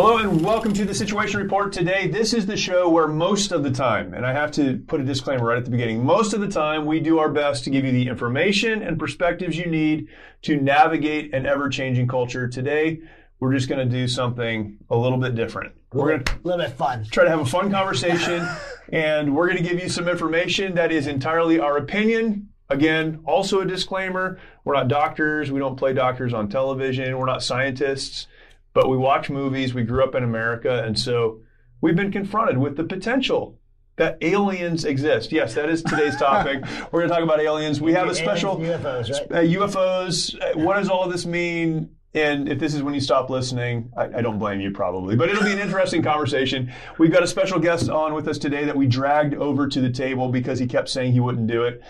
Hello and welcome to the Situation Report. Today, this is the show where most of the time, and I have to put a disclaimer right at the beginning, most of the time we do our best to give you the information and perspectives you need to navigate an ever changing culture. Today, we're just going to do something a little bit different. We're going to a little bit fun. try to have a fun conversation, and we're going to give you some information that is entirely our opinion. Again, also a disclaimer we're not doctors, we don't play doctors on television, we're not scientists but we watch movies. We grew up in America, and so we've been confronted with the potential that aliens exist. Yes, that is today's topic. We're going to talk about aliens. We have a special UFOs, right? uh, UFOs. Uh, What does all of this mean? And if this is when you stop listening, I, I don't blame you probably, but it'll be an interesting conversation. We've got a special guest on with us today that we dragged over to the table because he kept saying he wouldn't do it.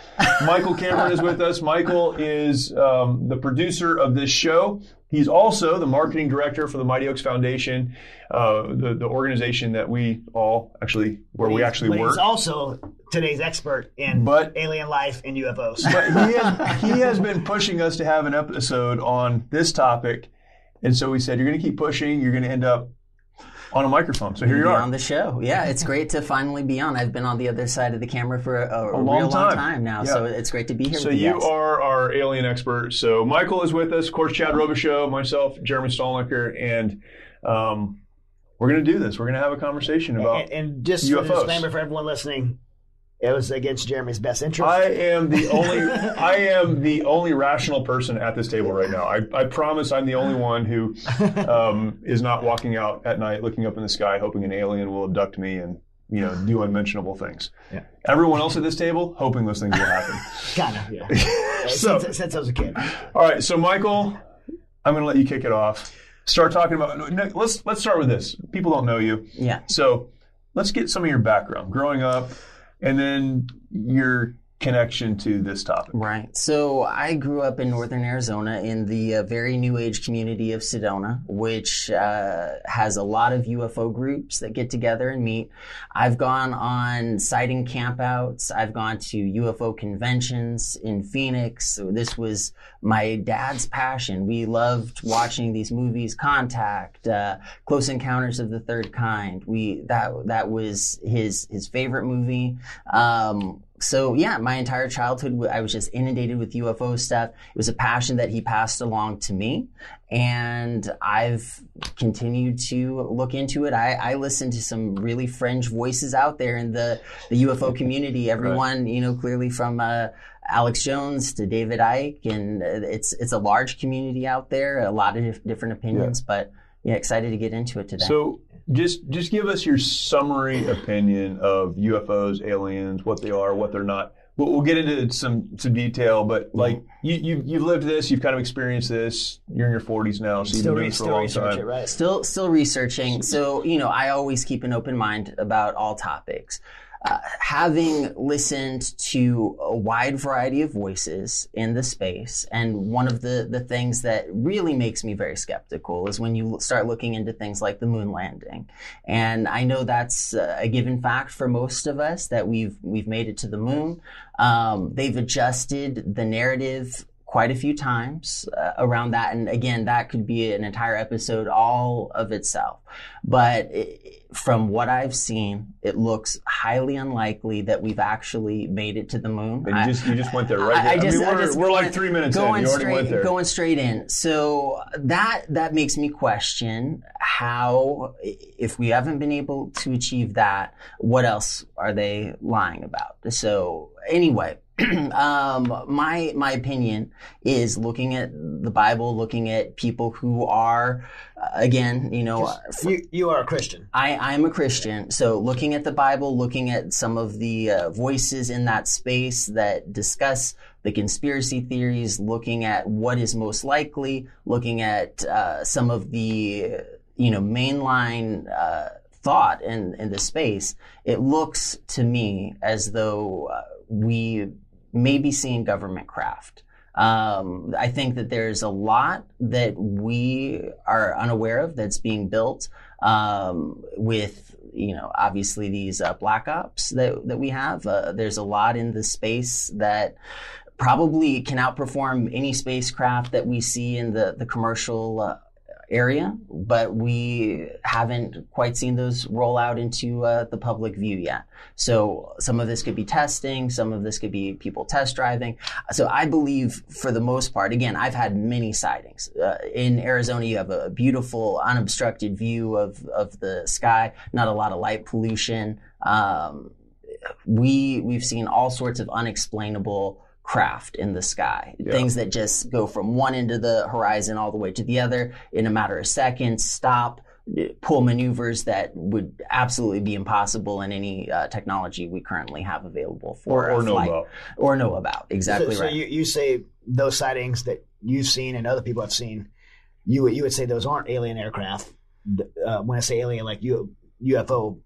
Michael Cameron is with us. Michael is um, the producer of this show. He's also the marketing director for the Mighty Oaks Foundation, uh, the, the organization that we all actually, where we actually work. He's also today's expert in But- alien life and UFOs. but he has, he has been pushing us to have an episode on this topic. And so we said, you're going to keep pushing, you're going to end up on a microphone. So here you are. on the show. Yeah, it's great to finally be on. I've been on the other side of the camera for a, a, long real time. long time now, Yeah. so it's great to be here So with you, you guys. are our alien expert. So Michael is with us, of course, Chad Robichaux, myself, Jeremy Stalnecker, and um, we're going to do this. We're going to have a conversation about. and, and just for the UFOs. disclaimer for everyone listening, it was against Jeremy's best interest. I am the only I am the only rational person at this table right now. I, I promise I'm the only one who um, is not walking out at night looking up in the sky hoping an alien will abduct me and you know do unmentionable things. Yeah. Everyone else at this table hoping those things will happen. kind of, yeah. So- since, since I was a kid. All right, so Michael, I'm going to let you kick it off. Start talking about. no, Let's let's start with this. People don't know you, yeah. so let's get some of your background, growing up, and then your connection to this topic. Right. So I grew up in northern Arizona in the uh, very new age community of Sedona, which uh, has a lot of UFO groups that get together and meet. I've gone on sighting campouts. I've gone to UFO conventions in Phoenix. This was my dad's passion. We loved watching these movies, Contact, uh, Close Encounters of the Third Kind. We that that was his his favorite movie. Um, so yeah, my entire childhood, I was just inundated with UFO stuff. It was a passion that he passed along to me, and I've continued to look into it. I, I listen to some really fringe voices out there in the the UFO community. Everyone, you know, clearly from uh, Alex Jones to David Icke, and uh, it's it's a large community out there. A lot of different opinions, but yeah, excited to get into it today. So just just give us your summary opinion of UFOs, aliens, what they are, what they're not. We'll, we'll get into some some detail, but mm-hmm. like you, you you've lived this, you've kind of experienced this. You're in your 40s now, so you've Still, been doing re- this for a long time. it, right? Still, still researching. So, you know, I always keep an open mind about all topics. Uh, having listened to a wide variety of voices in the space, and one of the, the things that really makes me very skeptical is when you start looking into things like the moon landing. And I know that's uh, a given fact for most of us that we've we've made it to the moon. Um, they've adjusted the narrative quite a few times uh, around that. And again, that could be an entire episode all of itself. But it, from what I've seen, it looks highly unlikely that we've actually made it to the moon. And I- you just you just went there right. I. I just, mean, we're, just we're like three minutes in. going You already straight, went there. Going straight in. So that that makes me question how, if we haven't been able to achieve that, what else are they lying about? So anyway, um, my my opinion is looking at the Bible, looking at people who are, uh, again, you know, You, you are a Christian. I, I'm a Christian, so looking at the Bible, looking at some of the uh, voices in that space that discuss the conspiracy theories, looking at what is most likely, looking at uh, some of the you know mainline uh, thought in in the space, it looks to me as though uh, we may be seeing government craft. Um, I think that there's a lot that we are unaware of that's being built um, with, you know, obviously these uh, black ops that, that we have. Uh, there's a lot in the space that probably can outperform any spacecraft that we see in the, the commercial uh, area, but we haven't quite seen those roll out into uh, the public view yet. So some of this could be testing, some of this could be people test driving. So I believe, for the most part, again, I've had many sightings. Uh, in Arizona, you have a beautiful, unobstructed view of of the sky, not a lot of light pollution. Um, we we've seen all sorts of unexplainable craft in the sky. Things that just go from one end of the horizon all the way to the other in a matter of seconds, stop, pull maneuvers that would absolutely be impossible in any uh, technology we currently have available for Or- or know flight. about. Or know about. Exactly so, so right. you, you say those sightings that you've seen and other people have seen, you would- you would say those aren't alien aircraft. Uh, when I say alien, like U, UFO.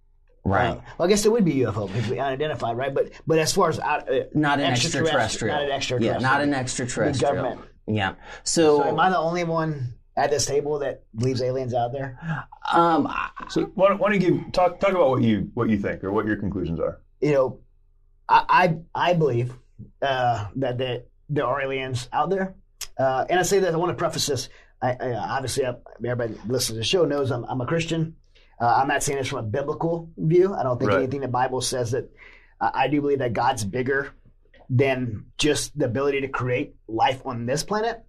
Right. Uh, well, I guess it would be UFO because we unidentified, right? But but as far as out, uh, not an extraterrestrial- extraterrestrial. not an extraterrestrial. Yeah, not an The extraterrestrial. government. Yeah. So am I the only one at this table that believes aliens out there? um, So why don't, why don't you give, talk talk about what you what you think or what your conclusions are? you know, I I, I believe uh, that there, there are aliens out there, uh, and I say that I want to preface this. I, I obviously I, everybody listening to the show knows I'm, I'm a Christian. Uh, I'm not saying this from a biblical view. I don't think Right. anything the Bible says that. I I do believe that God's bigger than just the ability to create life on this planet.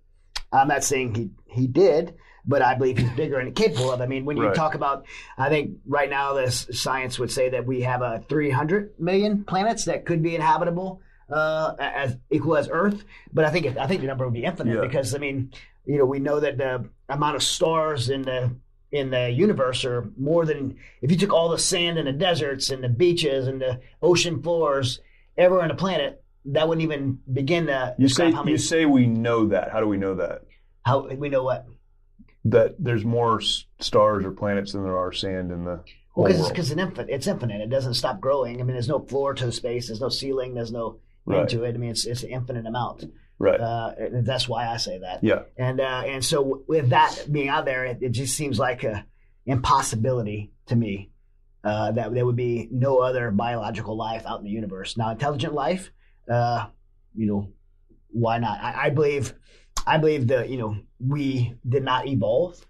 I'm not saying he he did, but I believe he's bigger and capable of. I mean, when you Right. talk about, I think right now this science would say that we have a 300 million planets that could be inhabitable, uh, as equal as Earth. But I think it, I think the number would be infinite Yeah. because I mean, you know, we know that the amount of stars in the in the universe are more than if you took all the sand in the deserts and the beaches and the ocean floors everywhere on the planet. That wouldn't even begin to You say how many you say we know that. How do we know that? how we know what That there's more stars or planets than there are sand in the well, because it's, world. 'cause it's infinite. It's infinite. It doesn't stop growing. I mean, there's no floor to the space. There's no ceiling. There's no Right. end to it. I mean, it's it's an infinite amount. Right. Uh, that's why I say that. yeah. And uh, and so with that being out there, it, it just seems like a impossibility to me uh, that there would be no other biological life out in the universe. Now, intelligent life, uh, you know, why not? I, I believe, I believe that you know we did not evolve.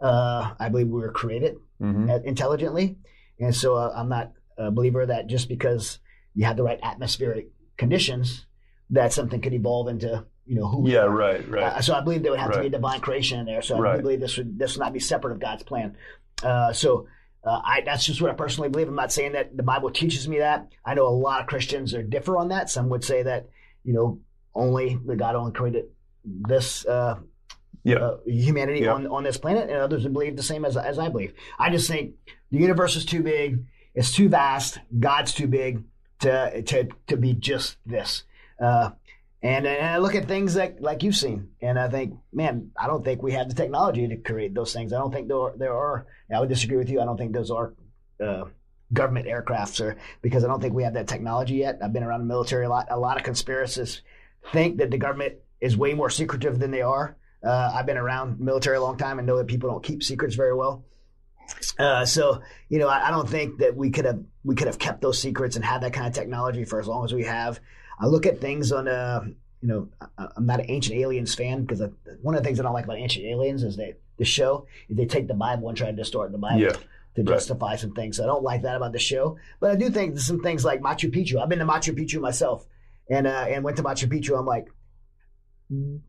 Uh, I believe we were created hmm uh, intelligently, and so uh, I'm not a believer that just because you have the right atmospheric conditions, that something could evolve into you know who Yeah. Right. Right. Uh, so I believe there would have to be Right. divine creation in there. So I Right. believe this would this would not be separate of God's plan. Uh, so uh, I, that's just what I personally believe. I'm not saying that the Bible teaches me that. I know a lot of Christians are differ on that. Some would say that you know only that God only created this uh, yeah. uh, humanity Yeah. on, on this planet, and others would believe the same as as I believe. I just think the universe is too big, it's too vast, God's too big to to to be just this. Uh, and, and I look at things like like you've seen, and I think, man, I don't think we have the technology to create those things. I don't think there are, there are. I would disagree with you. I don't think those are. Uh, government aircrafts or because I don't think we have that technology yet. I've been around the military a lot. A lot of conspiracists think that the government is way more secretive than they are. Uh, I've been around military a long time and know that people don't keep secrets very well. Uh, so you know, I, I don't think that we could have we could have kept those secrets and had that kind of technology for as long as we have. I look at things on uh, you know, I, I'm not an Ancient Aliens fan because I, one of the things I don't like about Ancient Aliens is they the show is they take the Bible and try to distort the Bible Yeah. to Right. justify some things. So I don't like that about the show, but I do think there's some things like Machu Picchu. I've been to Machu Picchu myself, and uh, and went to Machu Picchu. I'm like,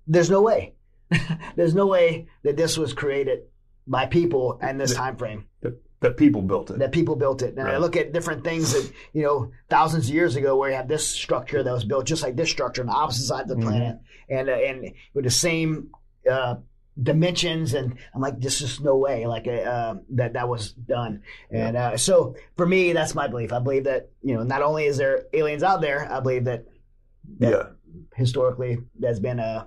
there's no way, there's no way that this was created by people in this time frame. That, that people built it. that people built it. And I look at different things that, you know, thousands of years ago where you have this structure that was built just like this structure on the opposite side of the planet and, uh, and with the same, uh, dimensions and I'm like, this is no way like, uh, that that was done. And, uh, so for me, that's my belief. I believe that, you know, not only is there aliens out there, I believe that yeah. historically there's been, uh,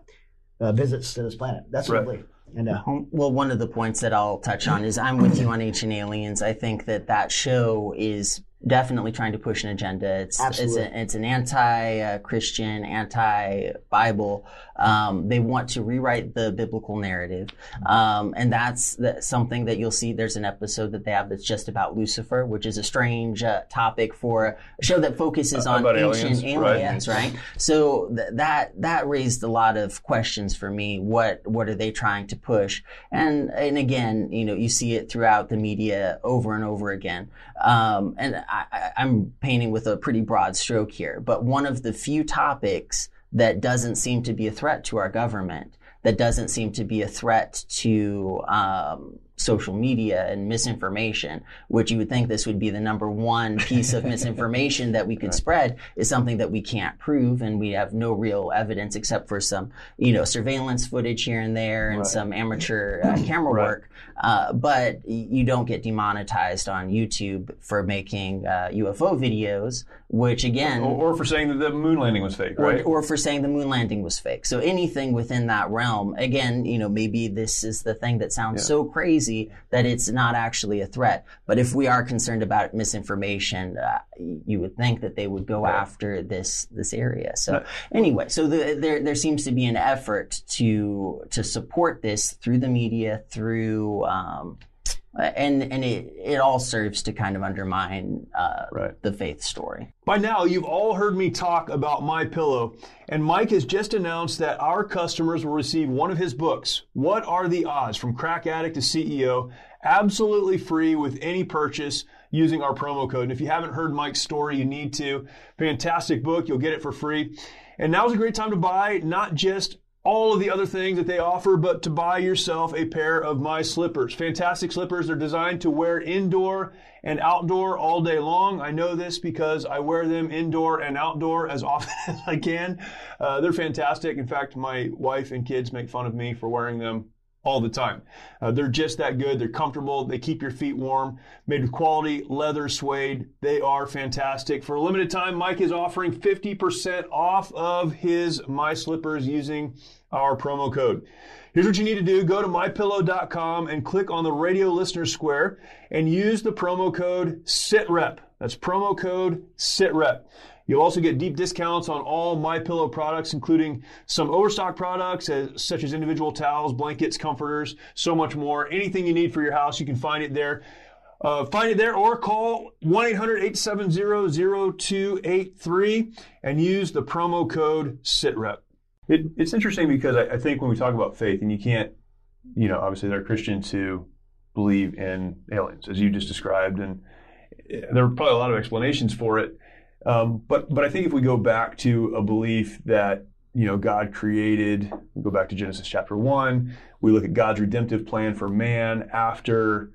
uh visits to this planet. That's what Right. I believe. And, uh, Well, one of the points that I'll touch on is I'm with you on Ancient Aliens. I think that that show is definitely trying to push an agenda. It's Absolutely. it's, a, it's an anti-Christian, anti-Bible. Um, they want to rewrite the biblical narrative, um, and that's the, something that you'll see. There's an episode that they have that's just about Lucifer, which is a strange uh, topic for a show that focuses Uh, on about ancient aliens, right. right? So th- that that raised a lot of questions for me. What what are they trying to push? And and again, you know, you see it throughout the media over and over again. Um, and I, I'm painting with a pretty broad stroke here, but one of the few topics that doesn't seem to be a threat to our government, that doesn't seem to be a threat to um, social media and misinformation, which you would think this would be the number one piece of misinformation that we could spread, is something that we can't prove, and we have no real evidence except for some, you know, surveillance footage here and there and some amateur uh, camera Right. work. Uh, but you don't get demonetized on YouTube for making uh, UFO videos, which again, Or, or for saying that the moon landing was fake, or, right? or for saying the moon landing was fake. So anything within that realm, again, you know, maybe this is the thing that sounds so crazy that it's not actually a threat. But if we are concerned about misinformation, uh, you would think that they would go after this this area. So anyway, so the, there there seems to be an effort to to support this through the media, through. Um, and and it, it all serves to kind of undermine uh, Right. the faith story. By now, you've all heard me talk about My Pillow, and Mike has just announced that our customers will receive one of his books, What Are the Odds? From Crack Addict to CEO, absolutely free with any purchase using our promo code. And if you haven't heard Mike's story, you need to. Fantastic book, you'll get it for free. And now's a great time to buy not just all of the other things that they offer, but to buy yourself a pair of my slippers. Fantastic slippers. They're designed to wear indoor and outdoor all day long. I know this because I wear them indoor and outdoor as often as I can. Uh, they're fantastic. In fact, my wife and kids make fun of me for wearing them all the time. Uh, they're just that good. They're comfortable. They keep your feet warm. Made with quality leather suede. They are fantastic. For a limited time, Mike is offering 50% off of his My Slippers using our promo code. Here's what you need to do. Go to mypillow.com and click on the radio listener square and use the promo code SITREP. That's promo code SITREP. You'll also get deep discounts on all My Pillow products, including some overstock products as, such as individual towels, blankets, comforters, so much more. Anything you need for your house, you can find it there. Uh, find it there or call 1-800-870-0283 and use the promo code SITREP. It, it's interesting because I, I think when we talk about faith, and you can't, you know, obviously there are Christians who believe in aliens, as you just described, and there are probably a lot of explanations for it. Um, but but I think if we go back to a belief that you know God created, we go back to Genesis chapter one, we look at God's redemptive plan for man after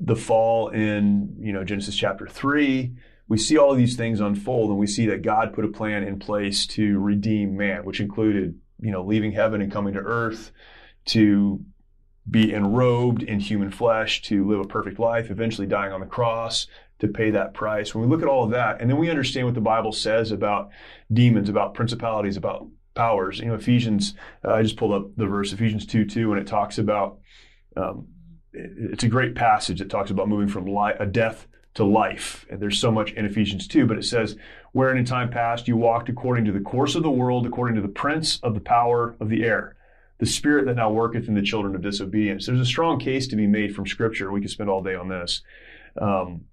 the fall in you know Genesis chapter three. We see all these things unfold, and we see that God put a plan in place to redeem man, which included you know leaving heaven and coming to earth to be enrobed in human flesh, to live a perfect life, eventually dying on the cross to pay that price. When we look at all of that, and then we understand what the Bible says about demons, about principalities, about powers. You know, Ephesians. Uh, I just pulled up the verse, Ephesians two two, and it talks about. Um, it- it's a great passage. It talks about moving from li- a death to life, and there's so much in Ephesians two. But it says, "Wherein in time past you walked according to the course of the world, according to the prince of the power of the air." The spirit that now worketh in the children of disobedience. There's a strong case to be made from Scripture. We could spend all day on this. Um,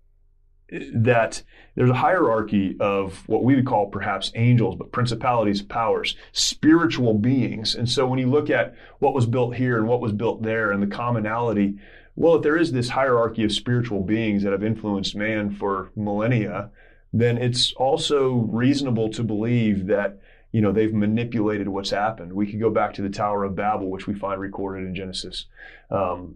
that there's a hierarchy of what we would call perhaps angels, but principalities, powers, spiritual beings. And so when you look at what was built here and what was built there and the commonality, well, if there is this hierarchy of spiritual beings that have influenced man for millennia, then it's also reasonable to believe that you know they've manipulated what's happened. We could go back to the Tower of Babel, which we find recorded in Genesis. Um,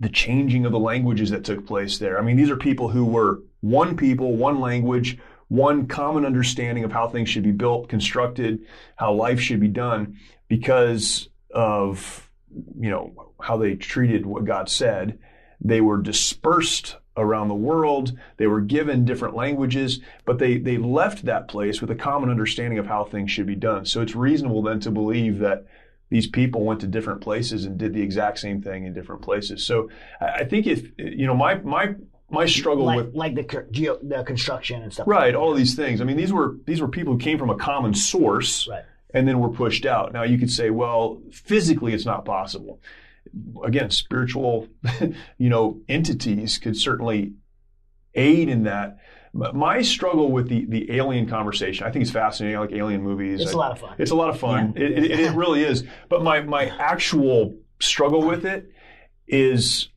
the changing of the languages that took place there. I mean, these are people who were one people, one language, one common understanding of how things should be built, constructed, how life should be done because of, you know, how they treated what God said. They were dispersed around the world. They were given different languages, but they, they left that place with a common understanding of how things should be done. So it's reasonable then to believe that these people went to different places and did the exact same thing in different places. So I think if, you know, my, my, my struggle like, with like the geo, the construction and stuff. right all of these things. I mean, these were these were people who came from a common source Right. and then were pushed out. Now you could say, well, physically it's not possible. Again, spiritual, you know, entities could certainly aid in that. But my struggle with the, the alien conversation, I think it's fascinating. I like alien movies. It's a a lot of fun. It's a lot of fun. It, it, it really is. But my, my actual struggle with it is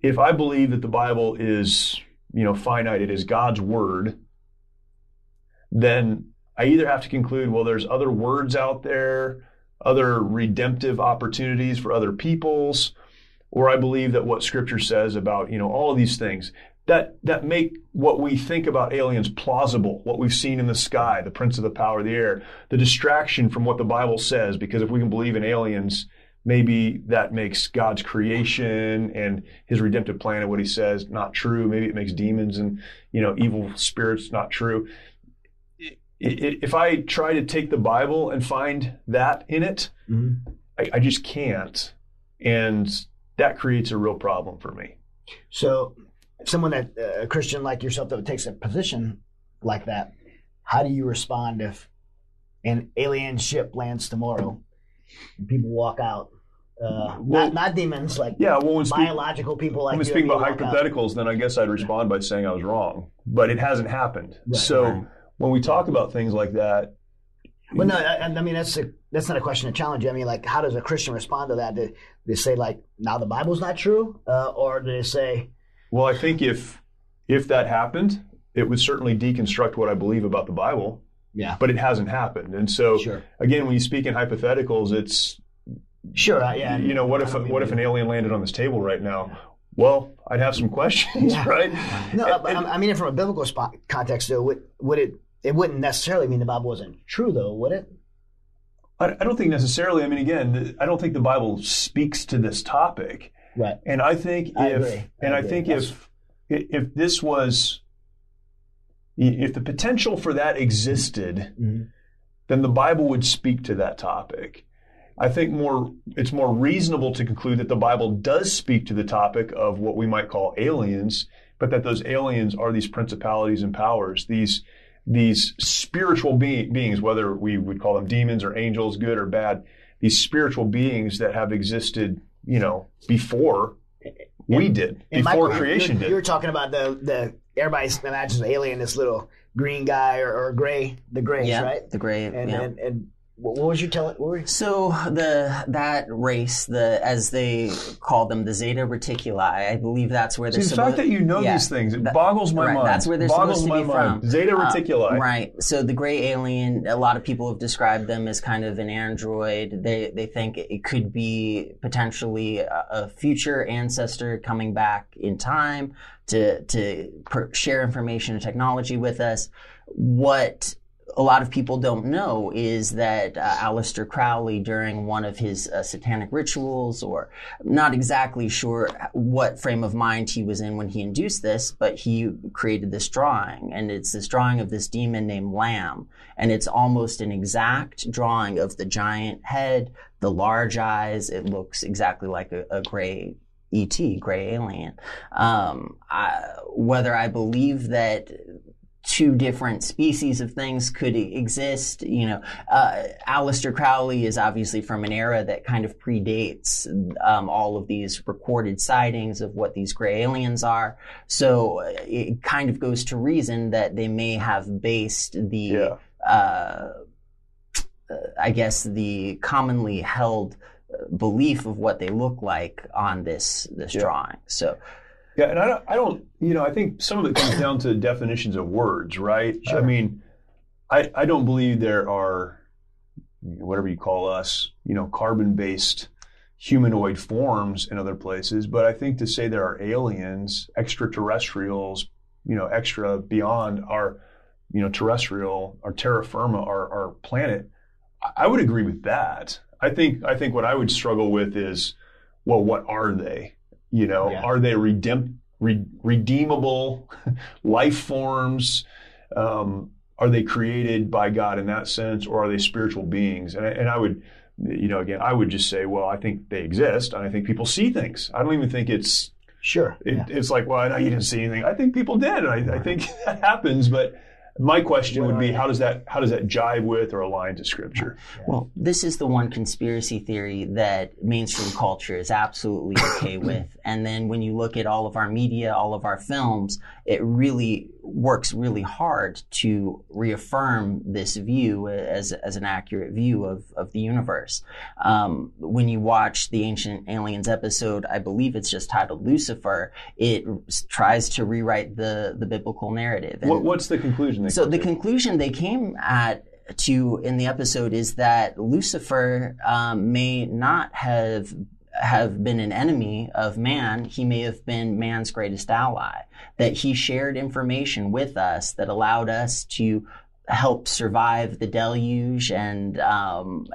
if I believe that the Bible is, you know, finite, it is God's word, then I either have to conclude, well, there's other words out there, other redemptive opportunities for other peoples, or I believe that what Scripture says about, you know, all of these things that that make what we think about aliens plausible, what we've seen in the sky, the prince of the power of the air, the distraction from what the Bible says, because if we can believe in aliens, maybe that makes God's creation and his redemptive plan and what he says not true. Maybe it makes demons and, you know, evil spirits not true. If I try to take the Bible and find that in it, Mhm. I, I just can't. And that creates a real problem for me. So, someone that uh, a Christian like yourself that takes a position like that, how do you respond if an alien ship lands tomorrow and people walk out? Uh, Well- not not demons like Yeah, well, when, speak, biological people like when we speak about walk out. hypotheticals, then I guess I'd respond by saying I was wrong. But it hasn't happened. so Right. when we talk about things like that, Well, no, I, I mean that's a, that's not a question to challenge you. I mean, like, how does a Christian respond to that? Do they say like, now the Bible's not true, uh, or do they say, well, I think if if that happened, it would certainly deconstruct what I believe about the Bible. yeah, But it hasn't happened. And so Sure. again, when you speak in hypotheticals, it's sure, uh, yeah, you know, what if I what if an alien landed on this table right now? Well, I'd have some questions, Yeah. right? No, And- but and- I mean, from a biblical spot, context, though, would, would it? It wouldn't necessarily mean the Bible wasn't true, though, would it? I I don't think necessarily. I mean, again, I don't think the Bible speaks to this topic. Right. And I think I if agree. And I agree. think That's- if if this was if the potential for that existed, Mhm. then the Bible would speak to that topic. I think more it's more reasonable to conclude that the Bible does speak to the topic of what we might call aliens, but that those aliens are these principalities and powers, these these spiritual be- beings, whether we would call them demons or angels, good or bad, these spiritual beings that have existed, you know, before we did, And before Michael, creation you, did. You were talking about the the everybody imagines the alien, this little green guy or, or gray, the grays, yeah, right? the gray. And, yeah. and and what what was you telling? What were you, So the that race, the as they call them, the Zeta Reticuli, I believe that's where they're See, the supposed- fact that you know yeah. these things, it That- boggles my right, mind. That's where they're boggles supposed to my be mind. from. Zeta Uh, Reticuli. right. So the gray alien, a lot of people have described them as kind of an android. They they think it could be potentially a, a future ancestor coming back in time to to per, share information and technology with us. What a lot of people don't know is that uh, Aleister Crowley, during one of his uh, satanic rituals, or not exactly sure what frame of mind he was in when he induced this, but he created this drawing, and it's this drawing of this demon named Lam, and it's almost an exact drawing of the giant head, the large eyes. It looks exactly like a, a gray ET, gray alien. Um, I, whether I believe that two different species of things could exist. You know, uh, Aleister Crowley is obviously from an era that kind of predates um, all of these recorded sightings of what these gray aliens are. So uh, it kind of goes to reason that they may have based the, Yeah. uh, uh, I guess, the commonly held uh, belief of what they look like on this this Yeah. drawing. So Yeah, and I don't, I don't, you know, I think some of it comes down to definitions of words, right? I mean, I, I don't believe there are, whatever you call us, you know, carbon based humanoid forms in other places. But I think to say there are aliens, extraterrestrials, you know, extra beyond our, you know, terrestrial, our terra firma, our, our planet, I would agree with that. I think I think what I would struggle with is, well, what are they? You know, Yeah. are they redeem, re, redeemable life forms? Um, are they created by God in that sense, or are they spiritual beings? And I, and I would, you know, again, I would just say, well, I think they exist, and I think people see things. I don't even think it's Sure. it, yeah. it's like, well, I know you didn't see anything. I think people did. I, I think that happens, but my question would be, how does that how does that jive with or align to Scripture? Well, this is the one conspiracy theory that mainstream culture is absolutely okay with. And then when you look at all of our media, all of our films, it really works really hard to reaffirm this view as, as an accurate view of, of the universe. Um, when you watch the Ancient Aliens episode, I believe it's just titled Lucifer, it tries to rewrite the, the biblical narrative. What, what's the conclusion? They so the conclusion they came at to in the episode is that Lucifer um, may not have have been an enemy of man. He may have been man's greatest ally. That he shared information with us that allowed us to help survive the deluge and um,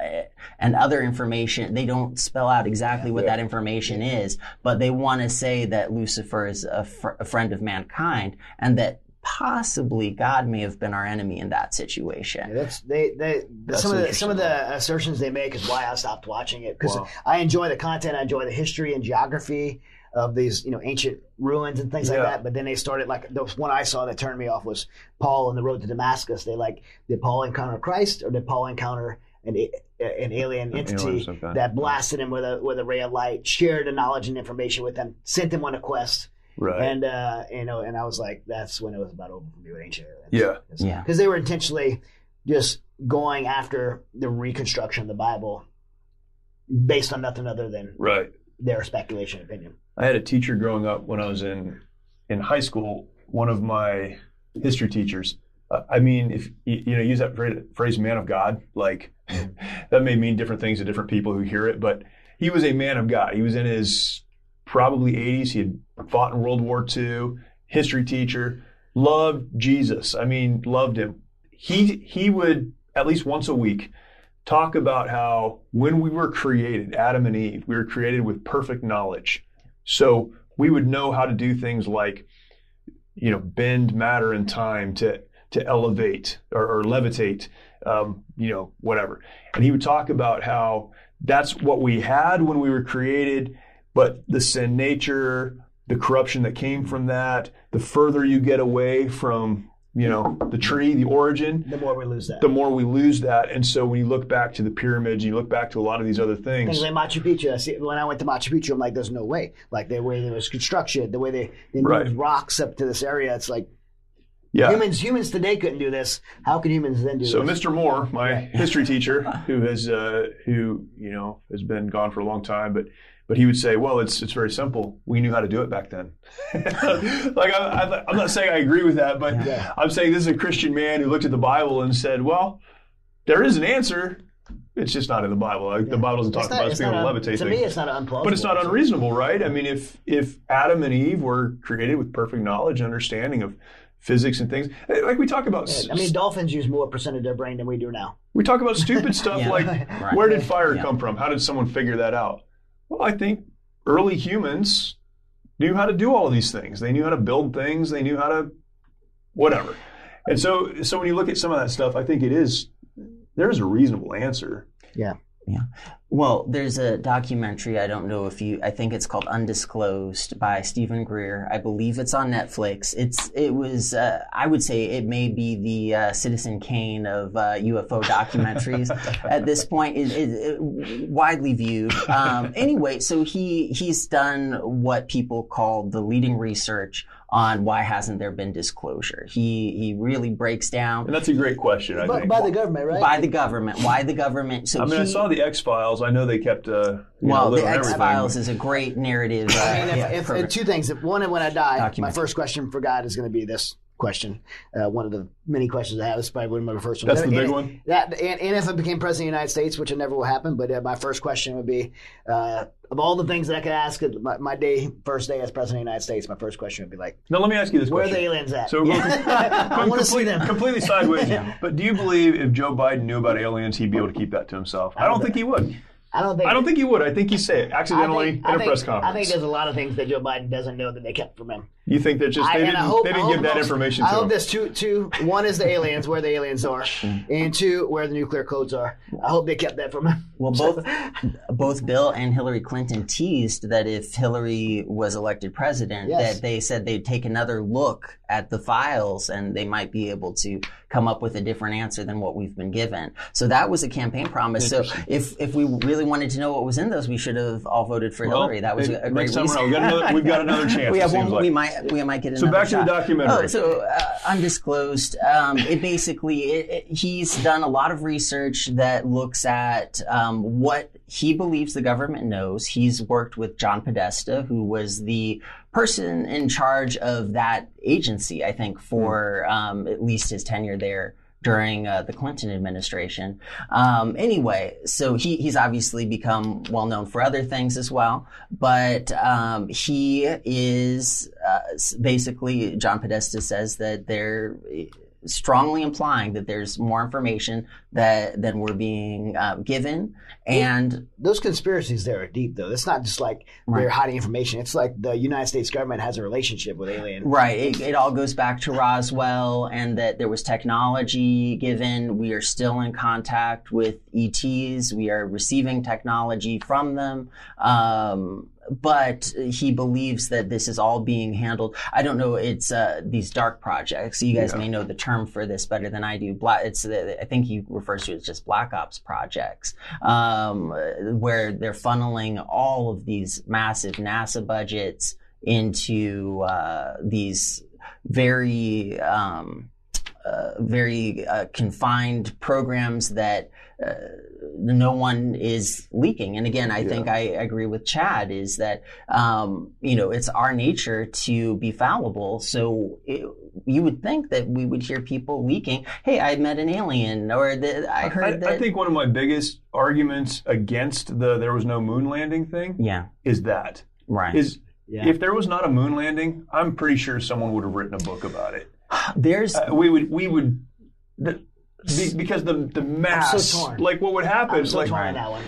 and other information. They don't spell out exactly what that information is, but they want to say that Lucifer is a, fr- a friend of mankind and that possibly God may have been our enemy in that situation. That's they they That's some of the some of the assertions they make is why I stopped watching it because Wow. I enjoy the content, I enjoy the history and geography of these you know ancient ruins and things like that. But then they started like the one I saw that turned me off was Paul on the road to Damascus. They like did Paul encounter Christ or did Paul encounter an an alien entity of some kind. that blasted him with a with a ray of light, shared the knowledge and information with them, sent him on a quest, right. and uh, you know, and I was like, that's when it was about over for me with ancient aliens. yeah. Yeah. because they were intentionally just going after the reconstruction of the Bible based on nothing other than Right. their speculation opinion. I had a teacher growing up when I was in in high school. One of my history teachers. Uh, I mean, if you, you know, use that phrase, phrase "man of God," like that may mean different things to different people who hear it. But he was a man of God. He was in his probably 80s. He had fought in World War II. History teacher, loved Jesus. I mean, loved him. He he would at least once a week talk about how when we were created, Adam and Eve, we were created with perfect knowledge. So we would know how to do things like, you know, bend matter and time to to elevate or, or levitate, um, you know, whatever. And he would talk about how that's what we had when we were created, but the sin nature, the corruption that came from that, the further you get away from, you know, the tree, the origin, The more we lose that. the more we lose that. And so when you look back to the pyramids, you look back to a lot of these other Things things. like Machu Picchu. I see, when I went to Machu Picchu, I'm like, there's no way. Like the way there was construction, the way they, they moved Right. rocks up to this area. It's like Yeah. humans humans today couldn't do this. How can humans then do this? So this? Mr. Moore, my history teacher, who has uh, who you know has been gone for a long time, but but he would say, well, it's it's very simple. We knew how to do it back then. like I, I, I'm not saying I agree with that, but Yeah. I'm saying this is a Christian man who looked at the Bible and said, well, there is an answer. It's just not in the Bible. Like, The Bible doesn't talk not- about us it's being able to levitate To me, it's not unplausible. But it's not unreasonable, right? I mean, if if Adam and Eve were created with perfect knowledge and understanding of physics and things, eh, like we talk about, I mean, dolphins use more percent of their brain than we do now. we talk about stupid stuff Yeah. like Right. where did fire Yeah. come from? How did someone figure that out? Well, I think early humans knew how to do all these things. They knew how to build things. They knew how to whatever. And so, so when you look at some of that stuff, I think it is there is a reasonable answer. Yeah. Well, there's a documentary. I don't know if you. I think it's called Undisclosed by Steven Greer. I believe it's on Netflix. It's. It was. Uh, I would say it may be the uh, Citizen Kane of uh, UFO documentaries at this point. It, it, it- widely viewed. Um, anyway, so he he's done what people call the leading research on why hasn't there been disclosure. He he really breaks down And that's a great question. I By, think. by the government, right? by the government. Why the government? So I mean, I saw the X Files. I know they kept. Uh, you know, Well, the X Files is a great narrative. Uh, I mean, if, yeah, if, program. two things. If one, when I die, my first question for God is going to be this: question. Uh, one of the many questions I have is probably one of my first ones. That's the And- big one? That and, and if I became president of the United States, which it never will happen, but uh, my first question would be uh, of all the things that I could ask my, my day, first day as president of the United States, my first question would be like, Now let me ask you this where are the aliens at? So we're I want to see them. completely sideways. But do you believe if Joe Biden knew about aliens, he'd be able to keep that to himself? I don't think he would. I don't think. I don't think he would. I think he'd say it accidentally think, in I a think- press conference. I think there's a lot of things that Joe Biden doesn't know that they kept from him. You think that just I, they and didn't, hope, they didn't give that most- information I to hope him? there's two, two. One is the aliens, where the aliens are, and two, where the nuclear codes are. I hope they kept that from him. Well, both both Bill and Hillary Clinton teased that if Hillary was elected president, Yes. that they said they'd take another look at the files and they might be able to come up with a different answer than what we've been given. So that was a campaign promise. So if if we really wanted to know what was in those, we should have all voted for Well, Hillary. That was hey, a great next time reason. around, we've got another, we've got another chance. we it have seems one. like. We might. We might get So another back to the shot. documentary. Oh, so uh, undisclosed. Um, it basically it, it- he's done a lot of research that looks at um, what he believes the government knows. He's worked with John Podesta, who was the person in charge of that agency, I think, for um, at least his tenure there during uh, the Clinton administration. Um, anyway, so he, he's obviously become well known for other things as well, but um, he is uh, basically, John Podesta says that they're strongly implying that there's more information that than we're being uh, given and Those conspiracies there are deep, though. It's not just like they're hiding information. It's like the United States government has a relationship with alien. Right. It, it all goes back to Roswell and that there was technology given. We are still in contact with ETs. We are receiving technology from them. Um, but he believes that this is all being handled. I don't know. It's uh, these dark projects. You guys may know the term for this better than I do. Black. It's uh, I think he refers to it as just black ops projects, um, where they're funneling all of these massive NASA budgets into uh, these very um, uh, very uh, confined programs that uh, no one is leaking. And again, I think I agree with Chad is that um, you know it's our nature to be fallible. So it, you would think that we would hear people leaking. Hey, I met an alien, or that I heard I, that. I think one of my biggest arguments against the there was no moon landing thing yeah, is that right. is Yeah. if there was not a moon landing, I'm pretty sure someone would have written a book about it. There's Uh, we would we would the, be, because the the mass torn. like what would happen I'm so like torn on that one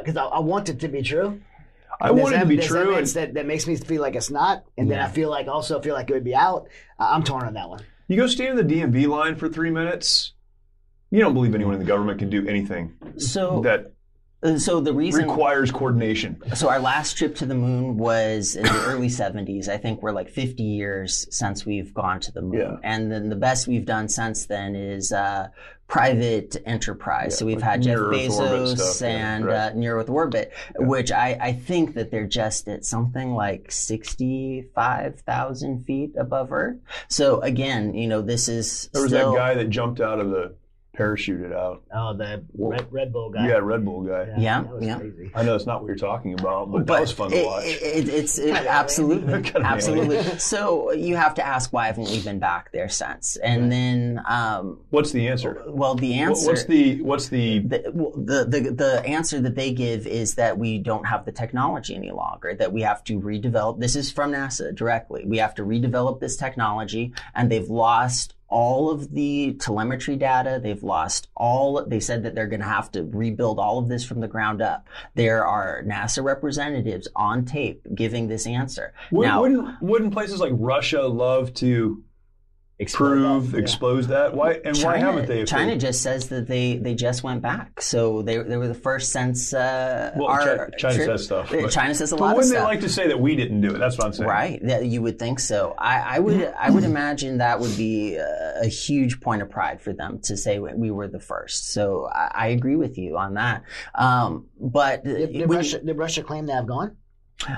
because I, I want it to be true. I want it to be true and that, that makes me feel like it's not, and then I feel like also feel like it would be out. I- I'm torn on that one. you go stand in the DMV line for three minutes. You don't believe anyone in the government can do anything so that uh, so the reason requires coordination. So our last trip to the moon was in the early 70s. I think we're like 50 years since we've gone to the moon. Yeah. And then the best we've done since then is uh, private enterprise. so we've had Jeff near Earth orbit Bezos stuff, yeah, and right. uh, near Earth orbit, which I, I think that they're just at something like 65,000 feet above Earth. So again, you know, this is There was still, that guy that jumped out of the parachuted out. Oh, the Red, Red Bull guy. Yeah, Red Bull guy. Yeah, that was yeah. crazy. I know it's not what you're talking about, but, But that was fun to watch. It, it, it's it, absolutely, absolutely. So you have to ask why haven't we been back there since? And then, um, What's the answer? well, the answer. What's the what's the the, well, the, the the answer that they give is that we don't have the technology any longer. That we have to redevelop. This is from NASA directly. We have to redevelop this technology, and they've lost all of the telemetry data. They've lost all. They said that they're going to have to rebuild all of this from the ground up. There are NASA representatives on tape giving this answer. Would, now, wouldn't wouldn't places like Russia love to prove that, yeah. expose that? Why and why China, haven't they? if China they- just says that they, they just went back, so they they were the first since uh, Well, our China- China trip- says stuff, but- China says a But lot of wouldn't they stuff, like to say that we didn't do it? That's what I'm saying. right? That you would think so. I, I would I would imagine that would be a, a huge point of pride for them to say we were the first. So I, I agree with you on that. Um, but Did, did when- Russia, did Russia claim to have gone?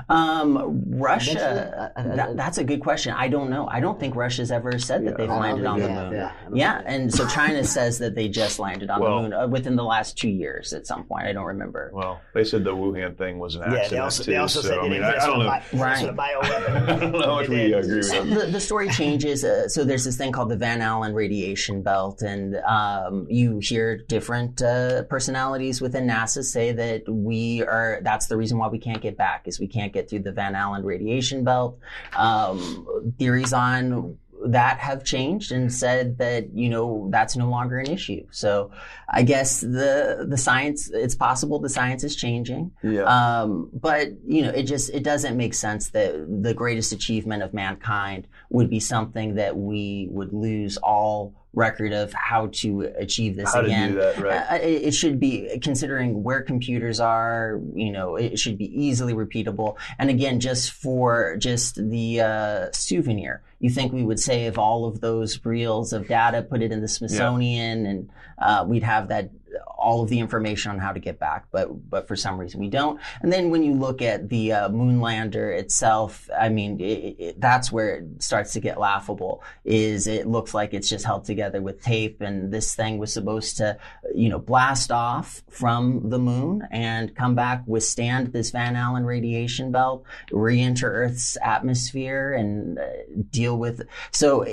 Um, Russia. Eventually? I- I- that, that's a good question. I don't know. I don't think Russia's ever said that they've landed on the they moon. yeah. Yeah, and so China says that they just landed on Well- the moon uh, within the last two years at some point. I don't remember. Well, they said the Wuhan thing was an accident Yeah, they also, too. they also so, said I they mean, didn't I, I don't know. a bi- Right. with a bioweapon. I don't know how we uh, agree with So the, the story changes. Uh, so there's this thing called the Van Allen radiation belt, and um, you hear different uh, personalities within NASA say that we are. That's the reason why we can't get back is we can't get through the Van Allen radiation belt. Um, theories on that have changed and said that you know that's no longer an issue. So I guess the the science it's possible the science is changing. Yeah. Um, but you know, it just it doesn't make sense that the greatest achievement of mankind would be something that we would lose all record of how to achieve this How to do again. that, right. Uh, it, it should be considering where computers are. You know, it should be easily repeatable. And again, just for just the uh, souvenir, you think we would save all of those reels of data, put it in the Smithsonian, and uh, we'd have that all of the information on how to get back, but but for some reason we don't. And then when you look at the uh, moonlander itself, I mean, it, it, that's where it starts to get laughable. Is it looks like it's just held together with tape, and this thing was supposed to, you know, blast off from the moon and come back, withstand this Van Allen radiation belt, re-enter Earth's atmosphere, and uh, deal with. So.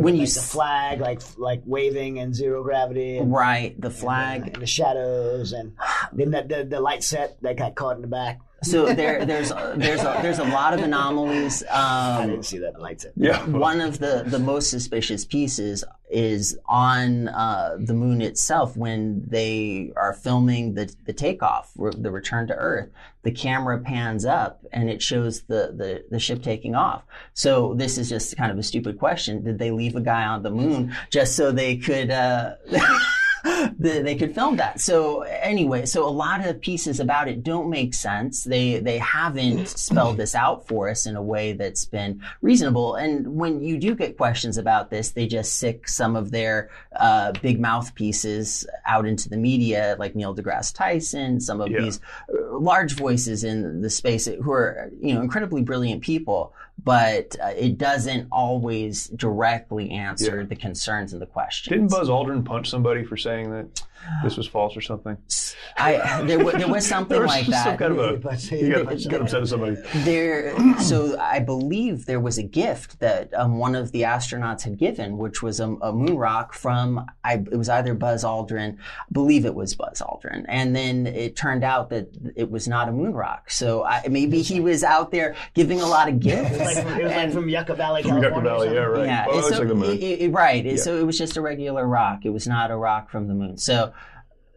When you like the flag, like like waving and zero gravity, and, right the flag and the shadows, and then the, the the light set that got caught in the back. So there, there's there's a, there's a lot of anomalies. I Um, didn't see that light set. yeah. one of the, the most suspicious pieces is on uh, the moon itself when they are filming the, the takeoff, the return to Earth. The camera pans up and it shows the, the, the ship taking off. So this is just kind of a stupid question. Did they leave a guy on the moon just so they could uh, they, they could film that. So anyway, so a lot of pieces about it don't make sense. They they haven't spelled this out for us in a way that's been reasonable. And when you do get questions about this, they just sic some of their uh, big mouthpieces out into the media, like Neil deGrasse Tyson, some of Yeah. these uh, large voices in the space who are you know incredibly brilliant people. But uh, it doesn't always directly answer Yeah. the concerns and the questions. Didn't Buzz Aldrin punch somebody for saying that this was false or something? I there, wa- there was something There was like some that. kind of a. But He got, got upset at somebody. There, so I believe there was a gift that um, one of the astronauts had given, which was a, a moon rock from. I, it was either Buzz Aldrin, I believe it was Buzz Aldrin, and then it turned out that it was not a moon rock. So I, maybe he was out there giving a lot of gifts. It was like, it was like from Yucca Valley, From California. Yucca Valley, yeah, right. Yeah, Oh, it it's so- like the moon. it- it- right. So it was just a regular rock. It was not a rock from the moon. So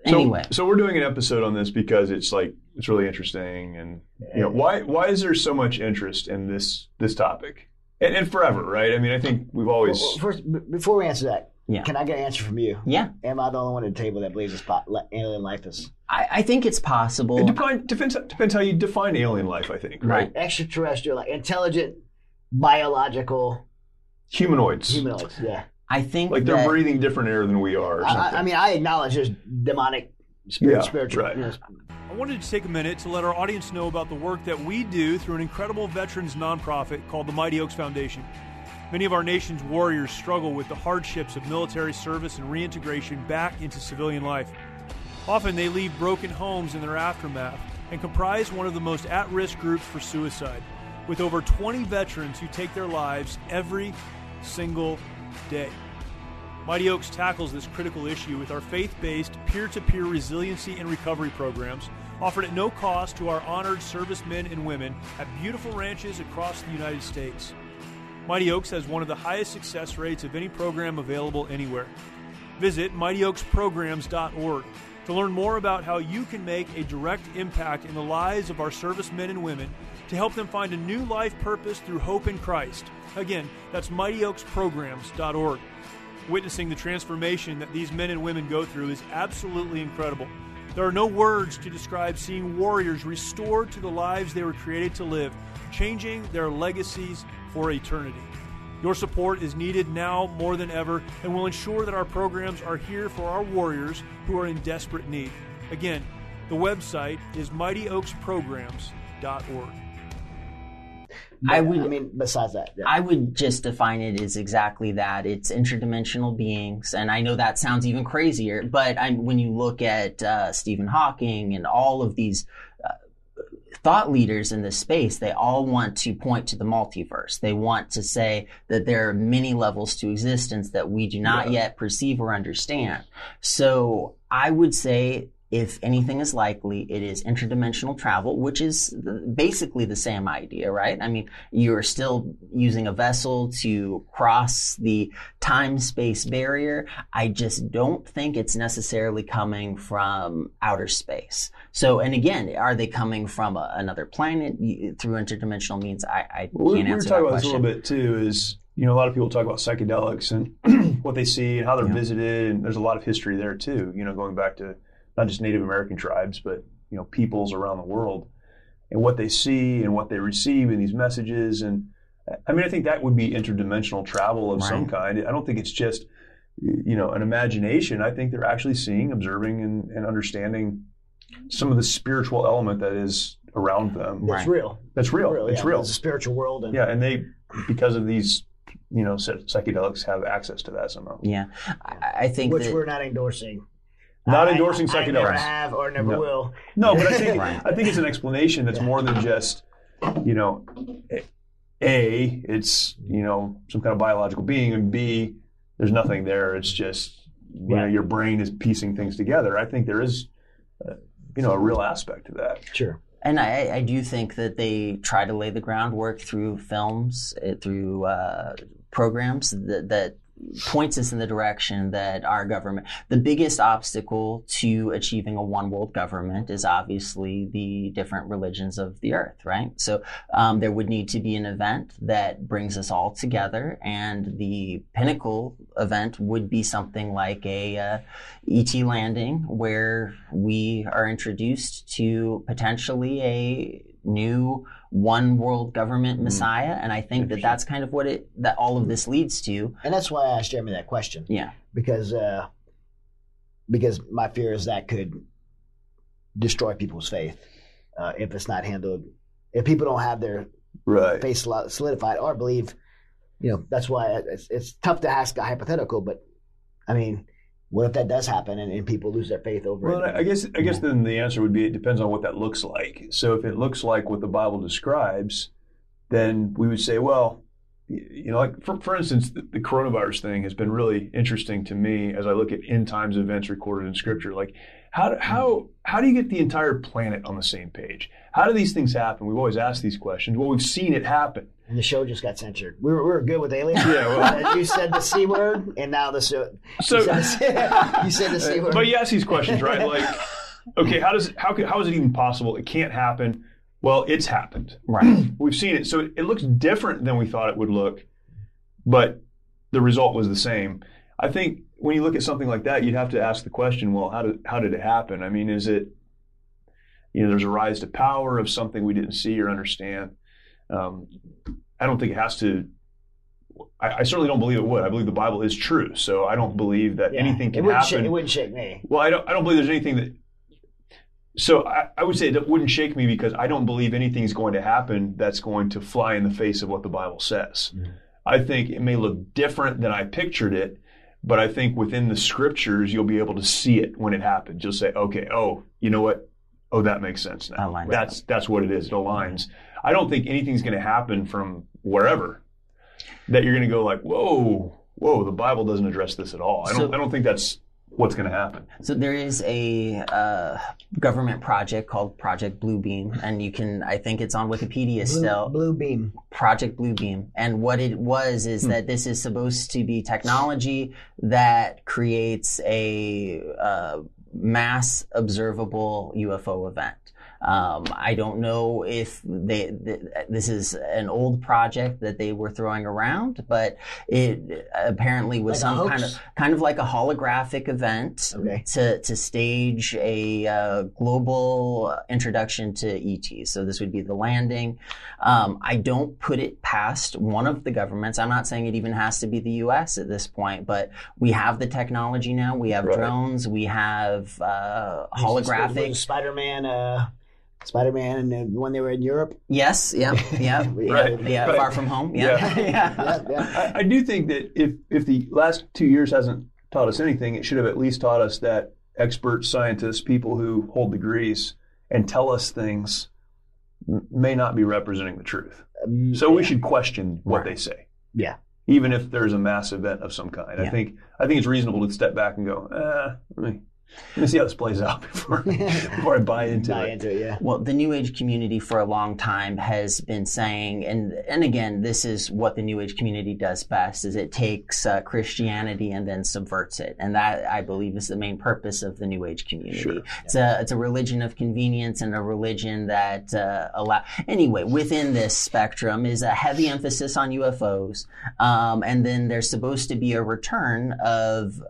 So, anyway, so we're doing an episode on this because it's like it's really interesting, and you know why why is there so much interest in this this topic and, and forever, right? I mean, I think we've always Well, First, before we answer that, Yeah. can I get an answer from you? yeah, Am I the only one at the table that believes this alien life is I, I think it's possible. it depend, depends depends how you define alien life. I think right, Right. extraterrestrial, like intelligent, biological humanoids humanoids? Yeah. I think like they're that- breathing different air than we are. Or I, something. I- I mean, I acknowledge there's demonic, spirit, Yeah, spiritual. right. you know, I wanted to take a minute to let our audience know about the work that we do through an incredible veterans nonprofit called the Mighty Oaks Foundation. Many of our nation's warriors struggle with the hardships of military service and reintegration back into civilian life. Often they leave broken homes in their aftermath and comprise one of the most at risk groups for suicide, with over 20 veterans who take their lives every single day. Mighty Oaks tackles this critical issue with our faith based peer to peer resiliency and recovery programs offered at no cost to our honored servicemen and women at beautiful ranches across the United States. Mighty Oaks has one of the highest success rates of any program available anywhere. Visit mightyoaksprograms.org to learn more about how you can make a direct impact in the lives of our servicemen and women to help them find a new life purpose through hope in Christ. Again, that's mightyoaksprograms.org. Witnessing the transformation that these men and women go through is absolutely incredible. There are no words to describe seeing warriors restored to the lives they were created to live, changing their legacies for eternity. Your support is needed now more than ever and will ensure that our programs are here for our warriors who are in desperate need. Again, the website is mightyoaksprograms.org. I would. I mean, besides that, yeah. I would just define it as exactly that. It's interdimensional beings, and I know that sounds even crazier. But I, when you look at uh, Stephen Hawking and all of these uh, thought leaders in this space, they all want to point to the multiverse. They want to say that there are many levels to existence that we do not Yeah. yet perceive or understand. So I would say if anything is likely, it is interdimensional travel, which is basically the same idea, right? I mean, you're still using a vessel to cross the time space barrier. I just don't think it's necessarily coming from outer space. So, and again, are they coming from a, another planet through interdimensional means? I, I Well, we, can't we were talking about this a little bit too. Is you know a lot of people talk about psychedelics and what they see and how they're Yeah. visited, and there's a lot of history there too. You know, going back to not just Native American tribes, but you know peoples around the world and what they see and what they receive in these messages. And I mean, I think that would be interdimensional travel of some kind. I don't think it's just you know an imagination. I think they're actually seeing, observing, and, and understanding some of the spiritual element that is around them. it's Right. real. That's real. real. It's yeah. real. It's a spiritual world, and Yeah, and they, because of these, you know, psychedelics, have access to that somehow. Yeah, I, I think which that, we're not endorsing. Not I- endorsing I, I never have or never No. will. No, but I think Right. I think it's an explanation that's more than just, you know, a it's you know some kind of biological being, and b there's nothing there. It's just you know your brain is piecing things together. I think there is, uh, you know, a real aspect to that. Sure. And I, I do think that they try to lay the groundwork through films, uh, through uh, programs that, that points us in the direction that our government, the biggest obstacle to achieving a one world government is obviously the different religions of the earth, right? So um, there would need to be an event that brings us all together, and the pinnacle event would be something like a uh, ET landing, where we are introduced to potentially a new one world government messiah, and I think that that's kind of what it that all of this leads to. And that's why I asked Jeremy that question Yeah, because uh, because my fear is that could destroy people's faith uh, if it's not handled. If people don't have their Right. faith solidified or believe, you know, that's why it's, it's tough to ask a hypothetical. But I mean, what if that does happen and, and people lose their faith over Well, it? Well, I guess I guess then the answer would be it depends on what that looks like. So if it looks like what the Bible describes, then we would say, well, you know, like for, for instance, the, the coronavirus thing has been really interesting to me as I look at end times events recorded in Scripture. Like, how how how do you get the entire planet on the same page? How do these things happen? We've always asked these questions. Well, we've seen it happen. And the show just got censored. We were, we were good with aliens. Yeah, well- you said the c word, and now the show. So- you said, you said the c word. But you ask these questions, right? Like, okay, how does how could, how is it even possible? It can't happen. Well, it's happened. right. We've seen it. So it, it looks different than we thought it would look, but the result was the same. I think when you look at something like that, you'd have to ask the question, well, how did how did it happen? I mean, is it you know, there's a rise to power of something we didn't see or understand. Um, I don't think it has to. I, I certainly don't believe it would. I believe the Bible is true, so I don't believe that Yeah. anything can wouldn't happen. Shake, it wouldn't shake me. Well, I don't. I don't believe there's anything that. So I, I would say that wouldn't shake me because I don't believe anything's going to happen that's going to fly in the face of what the Bible says. I think it may look different than I pictured it, but I think within the scriptures you'll be able to see it when it happens. You'll say, okay, oh, you know what? Oh, that makes sense now. Aligns. That's that's what it is. It aligns. I don't think anything's going to happen from wherever that you're going to go like, whoa, whoa. The Bible doesn't address this at all. I don't. So- I don't think that's what's going to happen. So there is a uh, government project called Project Bluebeam, and you can, I think it's on Wikipedia Blue, still. blue beam. Project Bluebeam. And what it was is that this is supposed to be technology that creates a uh, mass observable UFO event. Um, I don't know if they, th- this is an old project that they were throwing around, but it apparently was Like some kind of kind of like a holographic event Okay. to to stage a uh, global introduction to ET. So this would be the landing. Um, I don't put it past one of the governments. I'm not saying it even has to be the U.S. at this point, but we have the technology now. We have Right. drones. We have uh, holographic. Spider Man. And when they were in Europe. Yes, yeah, yeah, Right, yeah, yeah right. Far From Home, yeah, Yeah. yeah. Yeah, yeah. I, I do think that if if the last two years hasn't taught us anything, it should have at least taught us that expert scientists, people who hold degrees and tell us things, may not be representing the truth. Um, So we should question what they say, yeah. even if there's a mass event of some kind. I think I think it's reasonable to step back and go, eh, let me let me see how this plays out before before I buy into Buy it. into it, yeah. Well, the New Age community for a long time has been saying, and and again, this is what the New Age community does best: is it takes uh, Christianity and then subverts it, and that I believe is the main purpose of the New Age community. Sure. It's a it's a religion of convenience and a religion that uh, allow. Anyway, within this spectrum is a heavy emphasis on UFOs, um, and then there's supposed to be a return of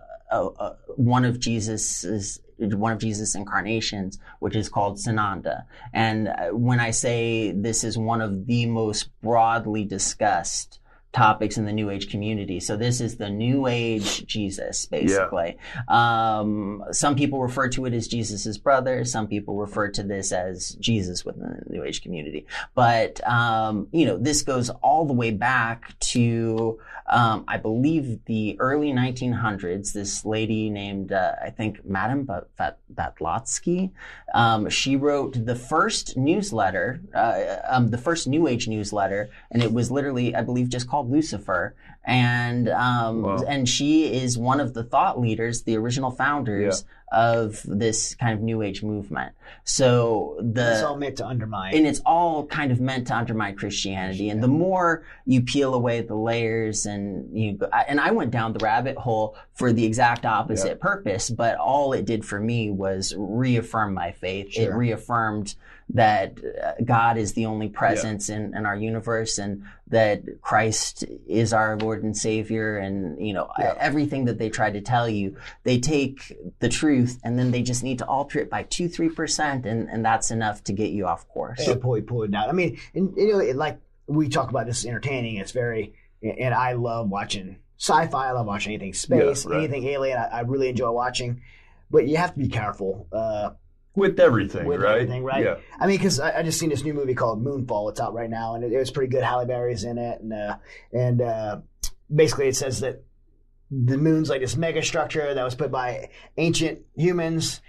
one of Jesus's one of Jesus' incarnations, which is called Sananda. And uh, when I say this is one of the most broadly discussed topics in the New Age community, so this is the New Age Jesus, basically. Um, some people refer to it as Jesus' brother. Some people refer to this as Jesus within the New Age community. But um, you know, this goes all the way back to um, I believe the early 1900s. This lady named uh, I think Madame Bat- Bat- Batlotsky. Um, she wrote the first newsletter, uh, um, the first New Age newsletter, and it was literally I believe just called Lucifer. And um, Wow. and she is one of the thought leaders, the original founders of this kind of New Age movement. So the It's all meant to undermine. and it's all kind of meant to undermine Christianity. And the more you peel away the layers, and you and I went down the rabbit hole for the exact opposite purpose, but all it did for me was reaffirm my faith. It reaffirmed that uh, God is the only presence in, in our universe, and that Christ is our Lord and Savior, and you know everything that they try to tell you, they take the truth and then they just need to alter it by two, three percent, and and that's enough to get you off course. So pull, pull it down. I mean, and, you know, it, like we talk about this entertaining. It's very, and I love watching sci-fi. I love watching anything space, Yeah, right. anything alien. I, I really enjoy watching, but you have to be careful uh, With everything, with right? everything, right? Yeah. I mean, because I, I just seen this new movie called Moonfall. It's out right now, and it, it was pretty good. Halle Berry's in it, and uh, and uh, basically it says that the moon's like this mega structure that was put by ancient humans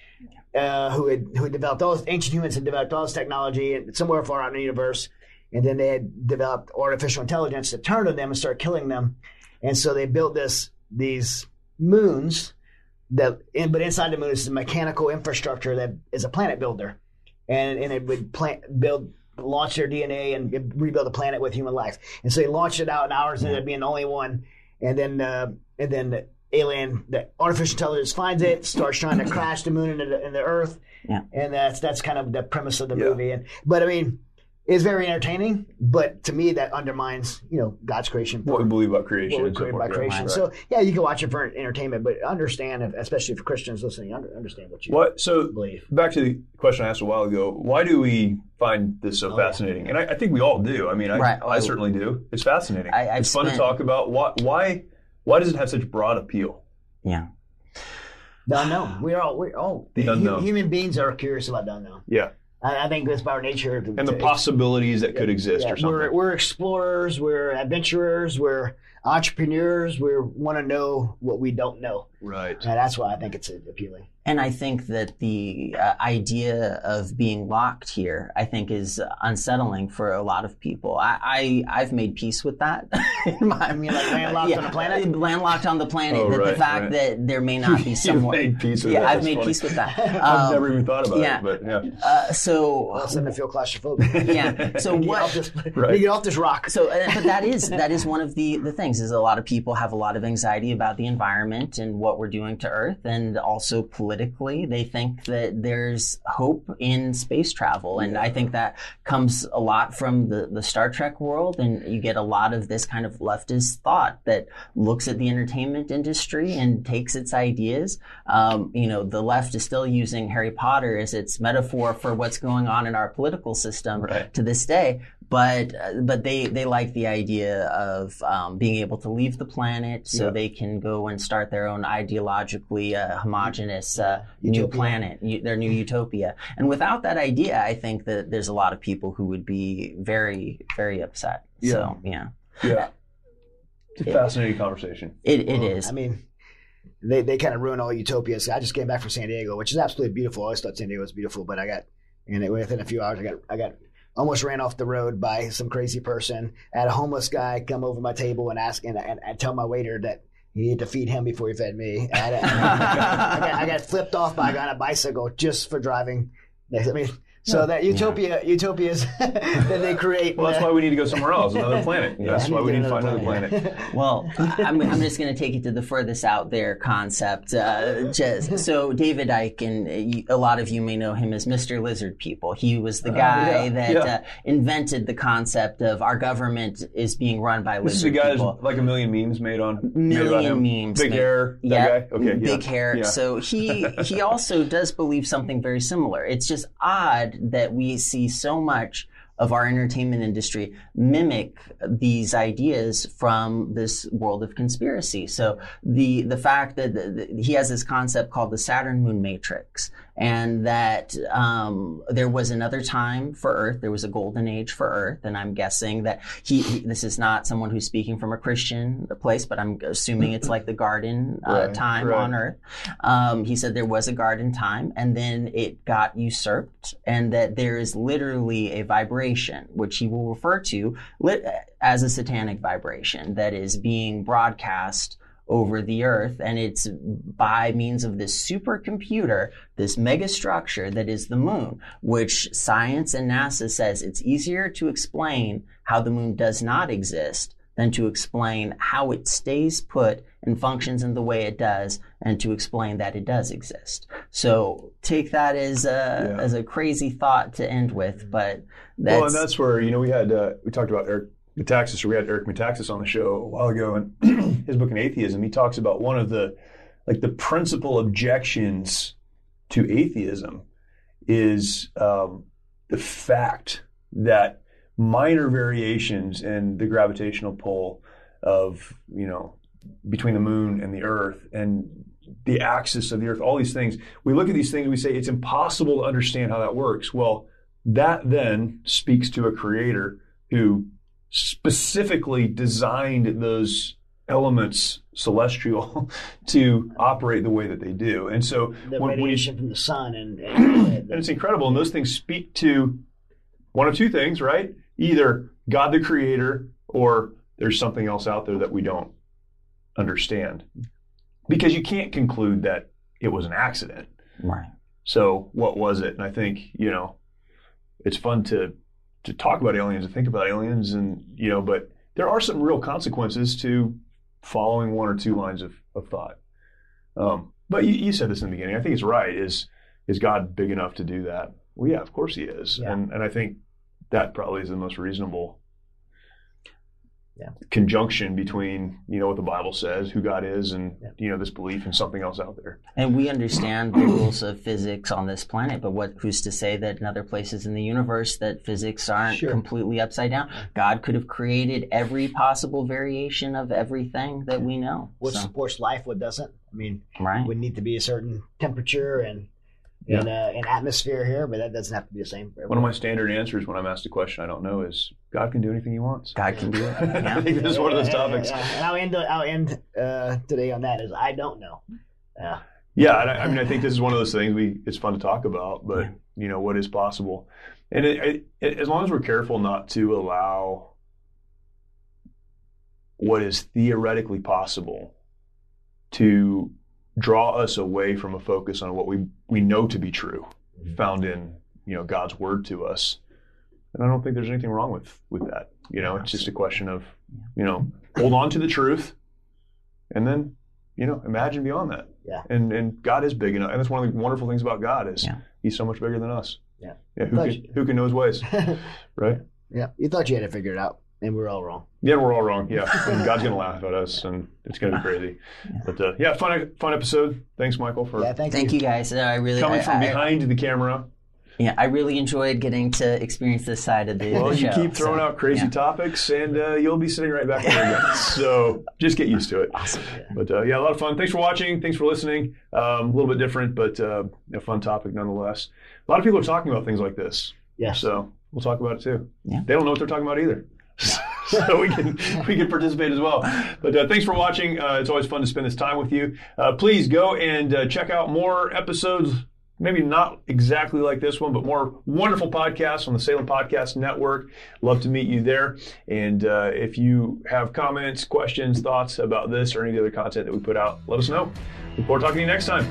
uh, who had who had developed all this, ancient humans had developed all this technology and somewhere far out in the universe, and then they had developed artificial intelligence to turn on them and start killing them, and so they built this these moons that, in, but inside the moon is a mechanical infrastructure that is a planet builder, and and it would plant build launch their DNA and rebuild the planet with human life, and so they launched it out, in hours and ours ended up being the only one, and then uh, and then the alien, the artificial intelligence finds it, starts trying to crash the moon into the, into the Earth, Yeah. and that's that's kind of the premise of the Yeah. movie. And but I mean, it's very entertaining, but to me that undermines you know God's creation. What we believe about creation. what we so created by yeah, creation. right. So yeah, you can watch it for entertainment, but understand, if, especially for Christians listening, understand what you What? So believe. back to the question I asked a while ago. Why do we find this so Oh, yeah. fascinating? And I, I think we all do. I mean, I, Right. I certainly do. It's fascinating. I- it's fun spent- to talk about. Why? Why? Why does it have such broad appeal? Yeah. The unknown. We're all we're all oh, The hu- unknown. Human beings are curious about the unknown. Yeah, I, I think that's by our nature. To, and the to- possibilities that could exist yeah, or something. We're, we're explorers. We're adventurers. We're entrepreneurs. We want to know what we don't know, right. and that's why I think it's appealing. And I think that the uh, idea of being locked here, I think, is unsettling for a lot of people. I, I I've made peace with that. My- I mean, like landlocked on the planet? Landlocked on the planet. Oh, that right, the fact right. that there may not be You've someone. made peace with yeah, that. I've That's made funny. peace with that. I've Um, never even thought about yeah. it, but yeah. uh, so All of a sudden, I feel claustrophobic. yeah. So Get what? off this, Right. get off this rock. So, uh, but that is that is one of the the things is a lot of people have a lot of anxiety about the environment and what we're doing to Earth, and also politically, they think that there's hope in space travel, and I think that comes a lot from the the Star Trek world, and you get a lot of this kind of leftist thought that looks at the entertainment industry and takes its ideas. Um, you know, the left is still using Harry Potter as its metaphor for what's going on in our political system Right. to this day. But uh, but they they like the idea of um, being able to leave the planet so Yeah. they can go and start their own ideologically uh, homogenous uh, new planet, u- their new utopia. And without that idea, I think that there's a lot of people who would be very very upset. So yeah, Yeah. It's a fascinating conversation. it, it is. I mean, they, they kind of ruin all utopias. I just came back from San Diego, which is absolutely beautiful. I always thought San Diego was beautiful, but I got, and it, within a few hours, I got, I got almost ran off the road by some crazy person. Had a homeless guy come over my table and ask, and, and, and tell my waiter that he needed to feed him before he fed me. I, had got, I got flipped off by a guy on a bicycle just for driving. I mean, so that utopia, utopias that they create. Well, that's why we need to go somewhere else, another planet. That's why we need to find another planet. Well, I'm, I'm just going to take it to the furthest out there concept. Uh, just, so David Icke, and uh, a lot of you may know him as Mr. Lizard People. He was the guy Uh, yeah, that yeah. Uh, invented the concept of our government is being run by This is the lizard guy people. that's like a million memes made on million him. memes. Big made- hair. That yeah, guy? Okay. big yeah. hair. Yeah. So he he also does believe something very similar. It's just odd that we see so much of our entertainment industry mimic these ideas from this world of conspiracy. So the the fact that the, the- he has this concept called the Saturn Moon Matrix, and that um, there was another time for Earth. There was a golden age for Earth, and I'm guessing that he, he- this is not someone who's speaking from a Christian place, but I'm assuming it's like the garden uh, Right, time right. on Earth. Um, he said there was a garden time, and then it got usurped, and that there is literally a vibration, which he will refer to lit- as a satanic vibration that is being broadcast over the earth and it's by means of this supercomputer this mega structure that is the moon which science and nasa says it's easier to explain how the moon does not exist than to explain how it stays put and functions in the way it does and to explain that it does exist so take that as a Yeah. as a crazy thought to end with but that's, well, and that's where you know we had uh, we talked about Eric Metaxas, we had Eric Metaxas on the show a while ago, and his book in atheism, he talks about one of the like the principal objections to atheism is um, the fact that minor variations in the gravitational pull of you know between the moon and the earth and the axis of the earth all these things. We look at these things we say it's impossible to understand how that works. Well that then speaks to a creator who specifically designed those elements celestial to operate the way that they do and so the when, when you radiation from the sun and, and and it's incredible. And those things speak to one of two things, right? Either God the creator or there's something else out there that we don't understand. Because you can't conclude that it was an accident. right So what was it? And I think, you know, it's fun to to talk about aliens and think about aliens and you know, but there are some real consequences to following one or two lines of, of thought. Um, but you, you said this in the beginning. I think it's right. Is is God big enough to do that? Well, yeah, of course he is. Yeah. And and I think that probably is the most reasonable Yeah. conjunction between, you know, what the Bible says, who God is, and Yeah. you know, this belief and something else out there. And we understand the rules of physics on this planet, but what who's to say that in other places in the universe that physics aren't Sure. completely upside down? God could have created every possible variation of everything that we know. what So, supports life, what doesn't. I mean, right. would need to be a certain temperature and and, uh, and atmosphere here, but that doesn't have to be the same. For One of my standard answers when I'm asked a question I don't know is God can do anything he wants. God can do it. I think this is one of those Yeah, yeah, topics. yeah, yeah. And I'll end. I'll end uh, today on that. Is I don't know. Uh, Yeah, and I, I mean, I think this is one of those things we it's fun to talk about, but you know what is possible, and it, it, as long as we're careful not to allow what is theoretically possible to draw us away from a focus on what we we know to be true, mm-hmm. found in you know God's word to us, and I don't think there's anything wrong with with that. You know, it's just a question of you know hold on to the truth, and then you know imagine beyond that. Yeah. And and God is big enough, and that's one of the wonderful things about God is Yeah. He's so much bigger than us. Yeah. Yeah. Who can who can know His ways, right? yeah, you thought you had it figured out, and we are all wrong. Yeah, we're all wrong. Yeah, and God's gonna laugh at us, and it's gonna be crazy. But uh, yeah, fun fun episode. Thanks, Michael, for Yeah, thank, Thank you guys. Uh, I really coming I- from I- behind the camera. Yeah, I really enjoyed getting to experience this side of the, Well, the you keep throwing so, out crazy yeah. topics, and uh, you'll be sitting right back there again. so just get used to it. Awesome. But uh, yeah, a lot of fun. Thanks for watching. Thanks for listening. Um, a little bit different, but uh, a fun topic nonetheless. A lot of people are talking about things like this. Yeah. So we'll talk about it too. Yeah. They don't know what they're talking about either. so we can we can participate as well. But uh, thanks for watching. Uh, it's always fun to spend this time with you. Uh, please go and uh, check out more episodes. Maybe not exactly like this one, but more wonderful podcasts on the Salem Podcast Network. Love to meet you there. And uh, if you have comments, questions, thoughts about this or any of the other content that we put out, let us know. Look forward to talking to you next time.